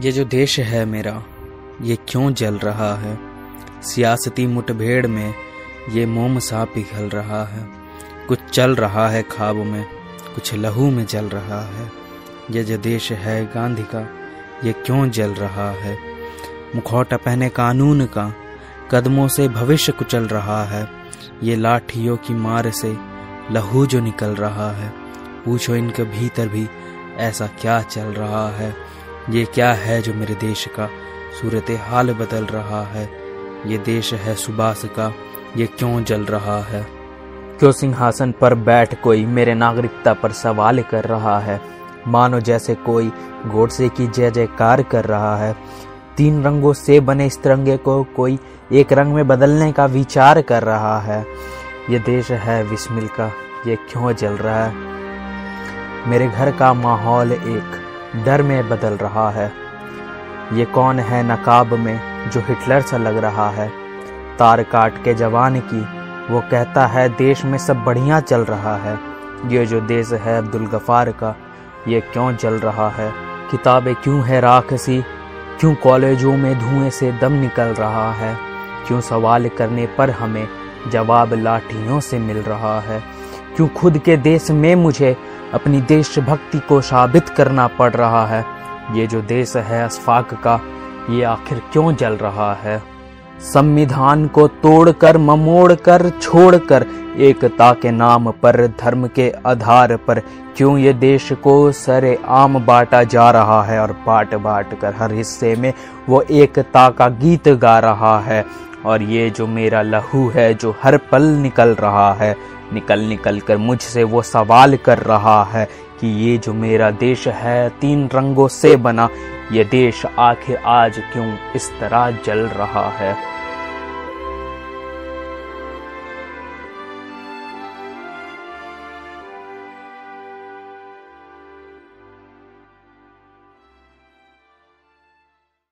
ये जो देश है मेरा, ये क्यों जल रहा है? सियासती मुठभेड़ में ये मोम सा पिघल रहा है। कुछ चल रहा है खाब में, कुछ लहू में जल रहा है। ये जो देश है गांधी का, ये क्यों जल रहा है? मुखौटा पहने कानून का, कदमों से भविष्य कुचल रहा है। ये लाठियों की मार से लहू जो निकल रहा है। पूछो इनके भीतर भी ऐसा क्या चल रहा है? ये क्या है जो मेरे देश का सूरत हाल बदल रहा है? ये देश है सुबास का, ये क्यों जल रहा है? क्यों सिंहासन पर बैठ कोई मेरे नागरिकता पर सवाल कर रहा है? मानो जैसे कोई गोडसे की जय जयकार कर रहा है। तीन रंगों से बने इस तिरंगे को कोई एक रंग में बदलने का विचार कर रहा है। ये देश है विस्मिल का, ये क्यों जल रहा है? मेरे घर का माहौल एक डर में बदल रहा है। ये कौन है नकाब में जो हिटलर सा लग रहा है? तार काट के जवान की, वो कहता है, देश में सब बढ़िया चल रहा है। ये जो देश है अब्दुल गफार का, ये क्यों जल रहा है? किताबें क्यों है राख सी? क्यों कॉलेजों में धुएँ से दम निकल रहा है? क्यों सवाल करने पर हमें जवाब लाठियों से मिल रहा है? क्यों खुद के देश में मुझे अपनी देशभक्ति को साबित करना पड़ रहा है? ये जो देश है अशफाक का, ये आखिर क्यों जल रहा है? संविधान को तोड़कर, ममोड़कर, छोड़कर, एकता के नाम पर, धर्म के आधार पर, क्यों ये देश को सरे आम बांटा जा रहा है और बांट बांट कर हर हिस्से में वो एकता का गीत गा रहा है? और ये जो मेरा लहू है, जो हर पल निकल रहा है, निकल निकल कर मुझसे वो सवाल कर रहा है कि ये जो मेरा देश है, तीन रंगों से बना, ये देश आखिर आज क्यों इस तरह जल रहा है?